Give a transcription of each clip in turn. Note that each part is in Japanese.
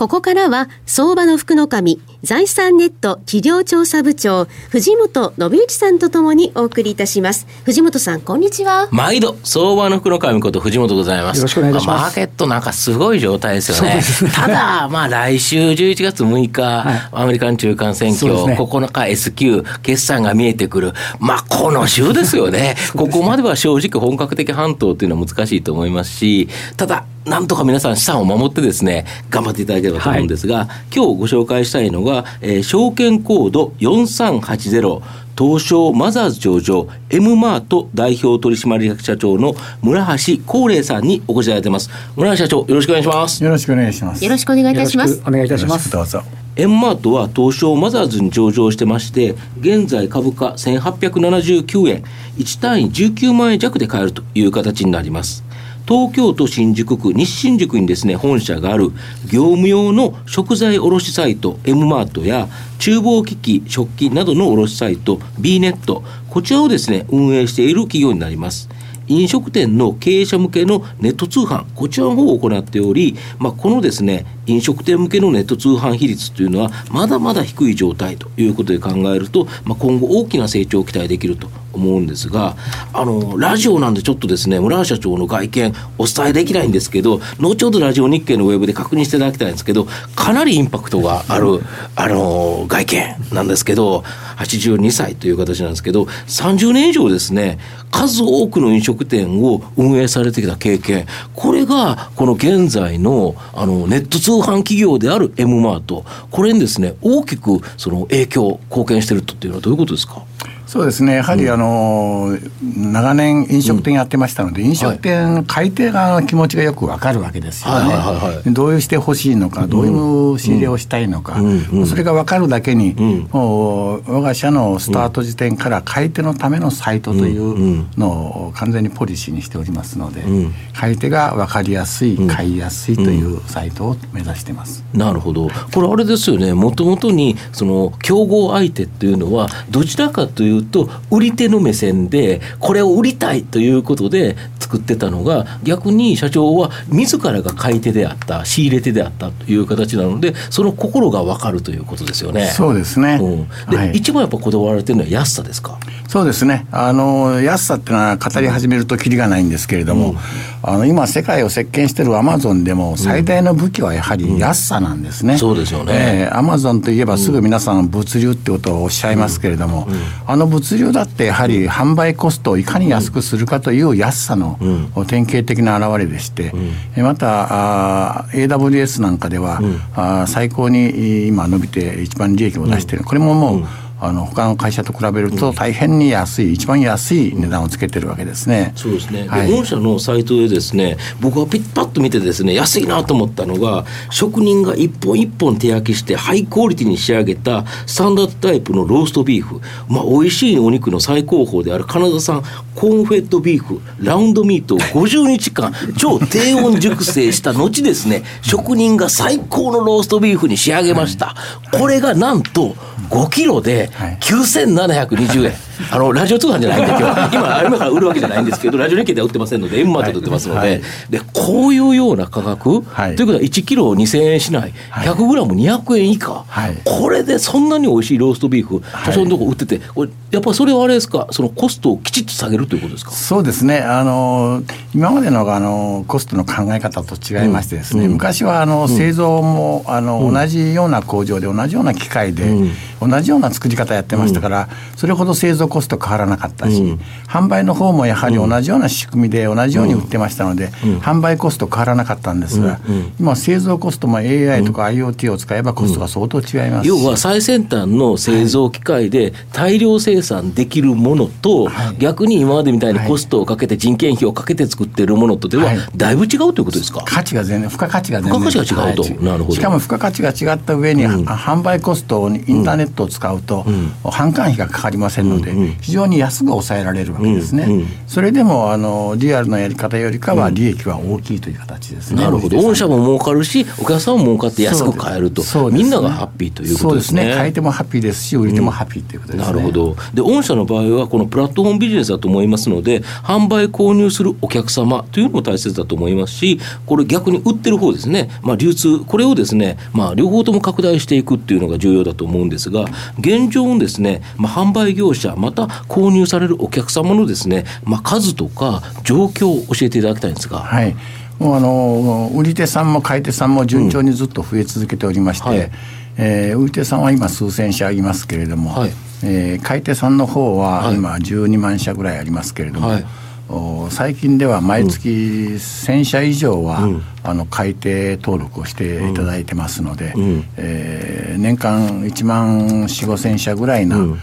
ここからは、相場の福の神、財産ネット企業調査部長、藤本信之さんとともにお送りいたします。藤本さん、こんにちは。毎度、相場の福の神こと藤本でございます。よろしくお願いします。マーケットなんかすごい状態ですよね。ねただ、まあ来週11月6日、はい、アメリカン中間選挙、ね、9日 S q 決算が見えてくる。まあこの週ですよ ね。ここまでは正直本格的半島っていうのは難しいと思いますし、ただ、なんとか皆さん資産を守ってですね、頑張っていただければと思うんですが、はい、今日ご紹介したいのが、えー、証券コード4380、東証マザーズ上場 M マート代表取締役社長の村橋光礼さんにお越しいただいてます。村橋社長、よろしくお願いします。よろしくお願いします。よろしくお願いいたします。お願いいたします。どうぞ。エンマートは東証マザーズに上場してまして、現在株価1879円、1単位19万円弱で買えるという形になります。東京都新宿区西新宿にですね本社がある業務用の食材卸サイト M マートや厨房機器食器などの卸サイト B ネットこちらをですね運営している企業になります。飲食店の経営者向けのネット通販こちらの方を行っており、まあ、このですね飲食店向けのネット通販比率というのはまだまだ低い状態ということで考えると、まあ、今後大きな成長を期待できると思うんですがあのラジオなんでちょっとですね村社長の外見お伝えできないんですけど後ほどラジオ日経のウェブで確認していただきたいんですけどかなりインパクトがあるあの外見なんですけど82歳という形なんですけど30年以上ですね数多くの飲食店を運営されてきた経験これがこの現在のあのネット通販企業である M マートこれにですね大きくその影響貢献してるというのはどういうことですか？そうですね、やはりあの、長年飲食店やってましたので、飲食店買い手側の気持ちがよくわかるわけですよね。どうい。うしてほしいのか、どういう仕入れをしたいのか、それが分かるだけに、もう我が社のスタート時点から買い手のためのサイトというのを完全にポリシーにしておりますので、買い手が分かりやすい、買いやすいというサイトを目指してます。なるほど。これあれですよね、もともとにその競合相手っていうのはどちらかといううと売り手の目線でこれを売りたいということで作ってたのが逆に社長は自らが買い手であった仕入れ手であったという形なのでその心が分かるということですよね。そうですね、うん、で、はい、一番やっぱこだわられてるのは安さですか？そうですね。あの安さっていうのは語り始めるときりがないんですけれども、うん、あの今世界を席巻しているアマゾンでも最大の武器はやはり安さなんですね。うん、そうですよね、アマゾンといえばすぐ皆さん物流ってことをおっしゃいますけれども、あの物流だってやはり販売コストをいかに安くするかという安さの典型的な表れでして、またあ AWS なんかでは、あ最高に今伸びて一番利益を出している、これももう、あの他の会社と比べると大変に安い、一番安い値段をつけてるわけですね。そうですね。はい、御社のサイトでですね、僕はピッパッと見てですね、安いなと思ったのが、職人が一本一本手焼きしてハイクオリティに仕上げたスタンダードタイプのローストビーフ、まあ美味しいお肉の最高峰であるカナダ産コーンフェットビーフ、ラウンドミートを50日間超低温熟成した後ですね、職人が最高のローストビーフに仕上げました。これがなんと5キロで9720円。あの、ラジオ通販じゃないんで、今日、今、今から売るわけじゃないんですけど、ラジオ連携では売ってませんので、エンマートで売ってますので、はい、で、こういうような価格、はい、ということは1キロ2000円しない、100グラム200円以下、はい、これでそんなに美味しいローストビーフ、はい、そのとこ売ってて、これ、やっぱりそれはあれですか、そのコストをきちっと下げるということですか？そうですね、あの、今までのあのコストの考え方と違いましてですね、うん、昔はあの製造もあの、同じような工場で、同じような機械で、同じような作り方やってましたから、それほど製造コスト変わらなかったし、うん、販売の方もやはり同じような仕組みで同じように売ってましたので、うん、販売コスト変わらなかったんですが、うん、今製造コストも AI とか IoT を使えばコストが相当違います、要は最先端の製造機械で大量生産できるものと、はい、逆に今までみたいにコストをかけて人件費をかけて作っているものとではだいぶ違うということですか、価値が全然付加価値が全然付加価値が違うと、はい、なるほど。しかも付加価値が違った上に、販売コストをインターネットを使うと、販管費がかかりませんので、非常に安く抑えられるわけですね、それでもあのリアルなやり方よりかは利益は大きいという形ですね、なるほど。御社も儲かるしお客さんも儲かって安く買えると、ね、みんながハッピーということですね。買い手もハッピーですし売り手もハッピーということですね、なるほど。で御社の場合はこのプラットフォームビジネスだと思いますので販売購入するお客様というのも大切だと思いますしこれ逆に売ってる方ですね、まあ、流通これをですね、まあ、両方とも拡大していくっていうのが重要だと思うんですが現状のですね、まあ、販売業者また購入されるお客様のですね、まあ、数とか状況を教えていただきたいんですが。はい。もうあの売り手さんも買い手さんも順調にずっと増え続けておりまして、うんはい、えー、売り手さんは今数千社ありますけれども、はい、えー、買い手さんの方は今12万社ぐらいありますけれども、はい、最近では毎月1000社以上は、うん、あの改定登録をしていただいてますので、うん、えー、年間1万4 5千社ぐらいな、うん、あ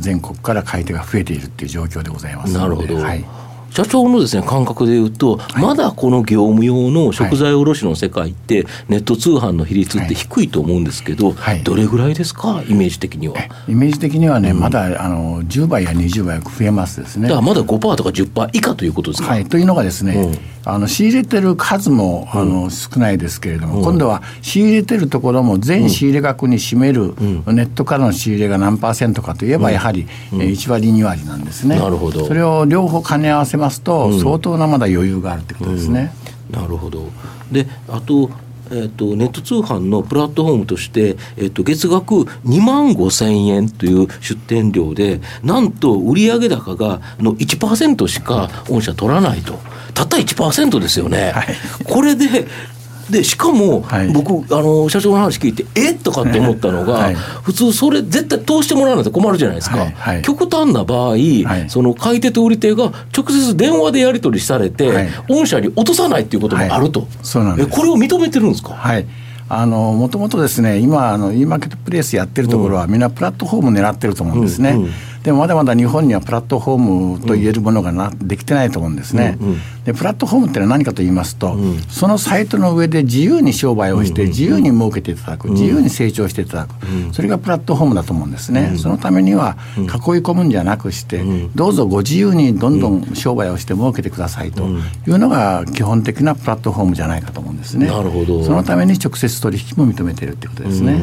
全国から買い手が増えているっていう状況でございますなるほど、はい社長のですね感覚でいうと、はい、まだこの業務用の食材卸の世界って、ネット通販の比率って低いと思うんですけど、はい、どれぐらいですか、イメージ的には。イメージ的にはね、うん、まだあの10倍や20倍増えますですね。だからまだ5%とか10%以下ということですか？はい、というのがですね、うん、あの仕入れてる数もあの、少ないですけれども、うん、今度は仕入れてるところも全仕入れ額に占める、ネットからの仕入れが何パーセントかといえば、やはり、うん、1割、2割なんですね。なるほど。それを両方兼ね合わせますと、相当なまだ余裕があるってことですね。なるほど。であとえーと、ネット通販のプラットフォームとして、えーと、月額2万5千円という出店料でなんと売上高がの1%しか御社取らないと。たった1%ですよね、はい、これででしかも、はい、僕あの社長の話聞いてえっ？とかって思ったのが、はい、普通それ絶対通してもらわないと困るじゃないですか、はい、極端な場合、その買い手と売り手が直接電話でやり取りされて、御社に落とさないっていうこともあると、そうなんです。これを認めてるんですか？はい。あのもともとですね今あの e マーケットプレイスやってるところは、みんなプラットフォーム狙ってると思うんですね。うんうんでもまだまだ日本にはプラットフォームと言えるものがな、できてないと思うんですね。うんうん、でプラットフォームってのは何かと言いますと、うん、そのサイトの上で自由に商売をして、自由に儲けていただく、自由に成長していただく、それがプラットフォームだと思うんですね。そのためには囲い込むんじゃなくして、どうぞご自由にどんどん商売をして儲けてくださいというのが基本的なプラットフォームじゃないかと思うんですね。なるほど。そのために直接取引も認めているってことですね。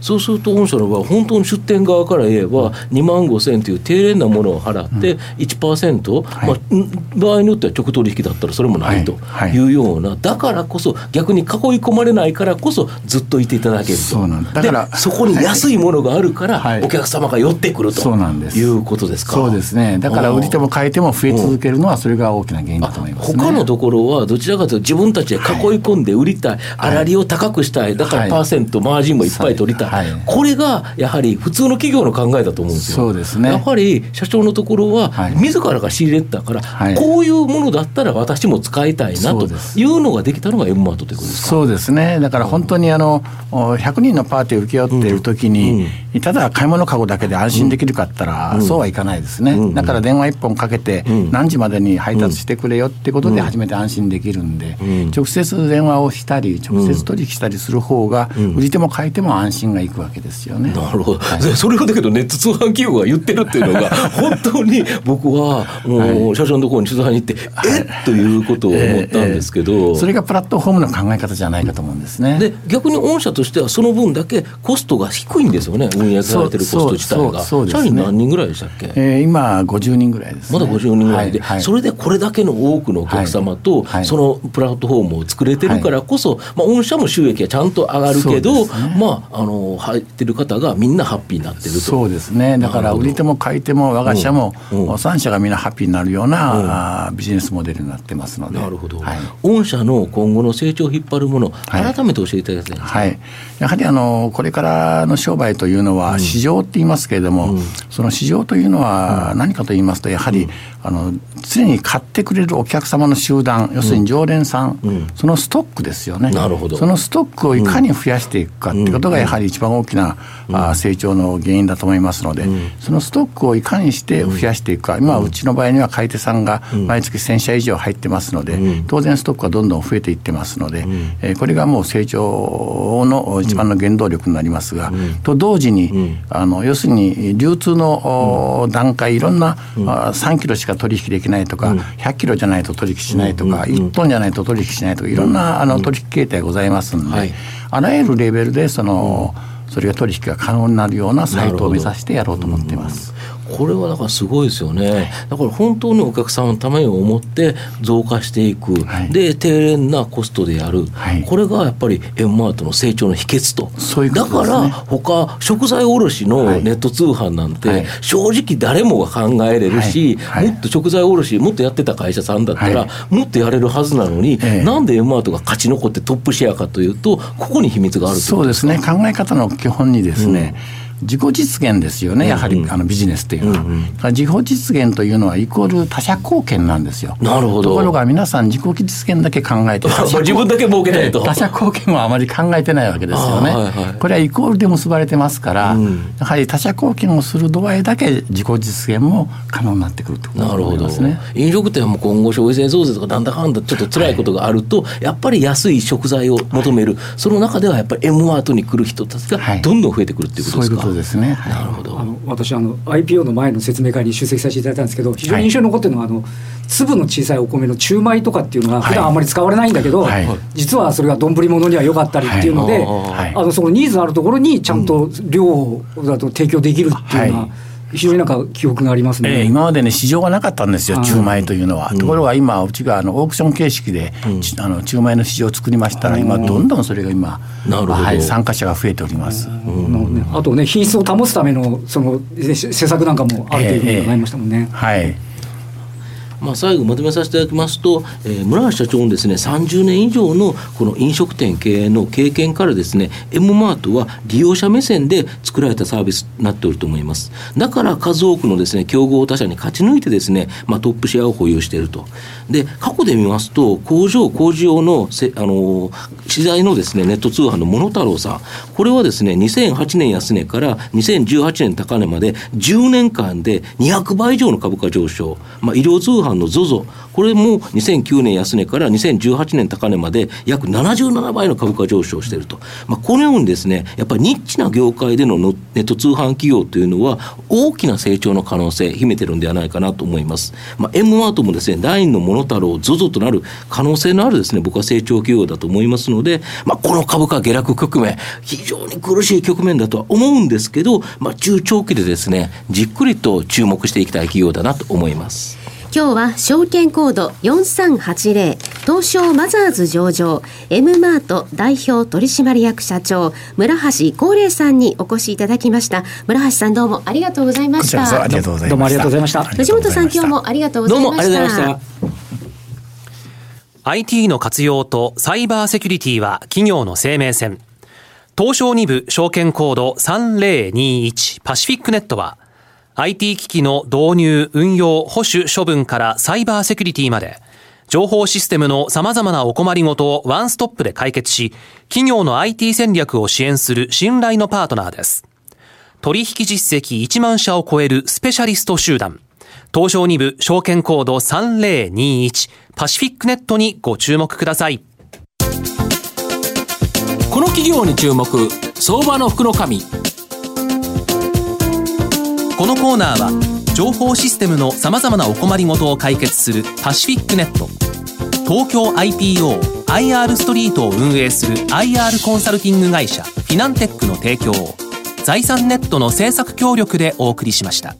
そうすると御社の場合本当に出店側から言えば2万5千という低廉なものを払って1%、はい、まあ、場合によっては直取引だったらそれもないとい。うような、だからこそ逆に囲い込まれないからこそずっといていただけると。そうなんだ。からそこに安いものがあるから、お客様が寄ってくるとそうなんです。いうことですか。そうですね。だから売り手も買い手も増え続けるのはそれが大きな原因だと思います、ね、他のところはどちらかというと自分たちで囲い込んで売りたい、粗利を高くしたい。だからパーセント、マージンもいっぱい取りたい、これがやはり普通の企業の考えだと思うんですよ。そうですねやはり社長のところは、自らが仕入れてたから、はい、こういうものだったら私も使いたいなというのができたのが M マートということですか？そうですね、だから本当にあの100人のパーティーを請け負っているときに、うん。うん、ただ買い物かごだけで安心できるかったら、うん、そうはいかないですね、うん。うん、だから電話一本かけて、何時までに配達してくれよってことで初めて安心できるんで、直接電話をしたり、直接取引したりする方が、売り手も買い手も安心がいくわけですよね。なるほど、はい、それをだけどネット通販企業が言ってるっていうのが本当に僕はもう社長のところに取材に行って、えっということを思ったんですけど、それがプラットフォームの考え方じゃないかと思うんですね。で逆に御社としてはその分だけコストが低いんですよね。運営されてるコスト自体が。社員何人ぐらいでしたっけ、えー、今50人ぐらいです、ね、まだ50人ぐらいで、それでこれだけの多くのお客様と、はい、そのプラットフォームを作れてるからこそ、まあ、御社も収益はちゃんと上がるけど、ね、まああの入ってる方がみんなハッピーになってると。そうですね。だから売り手も買い手も我が社も、うんうん、3社がみんなハッピーになるような、うん、ビジネスモデルになってますので。なるほど、はい、御社の今後の成長を引っ張るもの改めて教えていただきたいはい、やはりあのこれからの商売というのは市場って言いますけれども、うん、その市場というのは何かと言いますとやはり、あの常に買ってくれるお客様の集団要するに常連さん、そのストックですよね。なるほど。そのストックをいかに増やしていくかっていうことがやはり一番大きな、あ成長の原因だと思いますので、そのストックをいかにして増やしていくか、今、うちの場合には買い手さんが毎月1000社以上入ってますので、当然ストックはどんどん増えていってますので、えこれがもう成長の一番の原動力になりますが、と同時に、あの要するに流通の段階、いろんな、3キロしか取引できないとか、100キロじゃないと取引しないとか、1トンじゃないと取引しないとか、いろんなあの取引形態ございますので、あらゆるレベルでその、それが取引が可能になるようなサイトを目指してやろうと思っています。これはだからすごいですよね、だから本当にお客さんのためを思って増加していく、はい、で低廉なコストでやる、はい、これがやっぱり M マートの成長の秘訣と、そういうだから他食材卸のネット通販なんて、正直誰もが考えれるし、もっと食材卸もっとやってた会社さんだったら、もっとやれるはずなのに、ええ、なんで M マートが勝ち残ってトップシェアかというとここに秘密があるそうですね。考え方の基本にですね、うん自己実現ですよね、やはり、あのビジネスっていうのは、うんうん、自己実現というのはイコール他者貢献なんですよ。なるほど。ところが皆さん自己実現だけ考えて 自分だけ儲けないと。他者貢献はあまり考えてないわけですよね、はいはい、これはイコールで結ばれてますから、うん、やはり他者貢献をする度合いだけ自己実現も可能になってくるということになりますね。飲食店も今後消費税増税とかなんだかんだちょっと辛いことがあると、はい、やっぱり安い食材を求める、はい、その中ではやっぱり M アートに来る人たちがどんどん増えてくるっていうことですか、ことですね、はい。るほど。あの私あの IPO の前の説明会に出席させていただいたんですけど非常に印象に残ってるのは、はい、あの粒の小さいお米の中米とかっていうのが普段あんまり使われないんだけど、はい、実はそれが丼物には良かったりっていうので、はい、あのそのニーズあるところにちゃんと量だと提供できるっていうのは。非常になんか記憶がありますね、えー、今までね市場がなかったんですよ、中米というのは。ところが今うちがあのオークション形式で、うん、あの中米の市場を作りましたら今どんどんそれが今、はい、参加者が増えております。ね、あとね品質を保つためのその施策なんかもあるというふうになりましたもんね。えー、はいまあ、最後まとめさせていただきますと、えー、村橋社長のですね30年以上のこの飲食店経営の経験からですね M マートは利用者目線で作られたサービスになっておると思います。だから数多くのですね競合他社に勝ち抜いてですね、まあ、トップシェアを保有していると。で過去で見ますと工場工事用のせあの資材のですねネット通販のモノタロウさん。これはですね2008年安値から2018年高値まで10年間で200倍以上の株価上昇、まあ、医療通販の ZOZO これも2009年安値から2018年高値まで約77倍の株価上昇していると、まあ、このようにですねやっぱりニッチな業界でのネット通販企業というのは大きな成長の可能性秘めてるんではないかなと思います、まあ、M マートもですねラインのモノタロウ ZOZO となる可能性のあるですね僕は成長企業だと思いますので、まあ、この株価下落局面非常に苦しい局面だとは思うんですけど、まあ、中長期でですねじっくりと注目していきたい企業だなと思います。今日は証券コード4380東証マザーズ上場 M マート代表取締役社長村橋光礼さんにお越しいただきました。村橋さんどうもありがとうございました。ありがとうございました。どうもありがとうございました。藤本さん今日もありがとうございました。どうもありがとうございました。IT の活用とサイバーセキュリティは企業の生命線。東証2部証券コード3021パシフィックネットは IT 機器の導入、運用、保守、処分からサイバーセキュリティまで、情報システムの様々なお困りごとをワンストップで解決し、企業の IT 戦略を支援する信頼のパートナーです。取引実績1万社を超えるスペシャリスト集団、東証2部証券コード3021パシフィックネットにご注目ください。この企業に注目、相場の福の神。このコーナーは情報システムのさまざまなお困りごとを解決するパシフィックネット東京 IPOIR ストリートを運営する IR コンサルティング会社フィナンテックの提供を財産ネットの政策協力でお送りしました。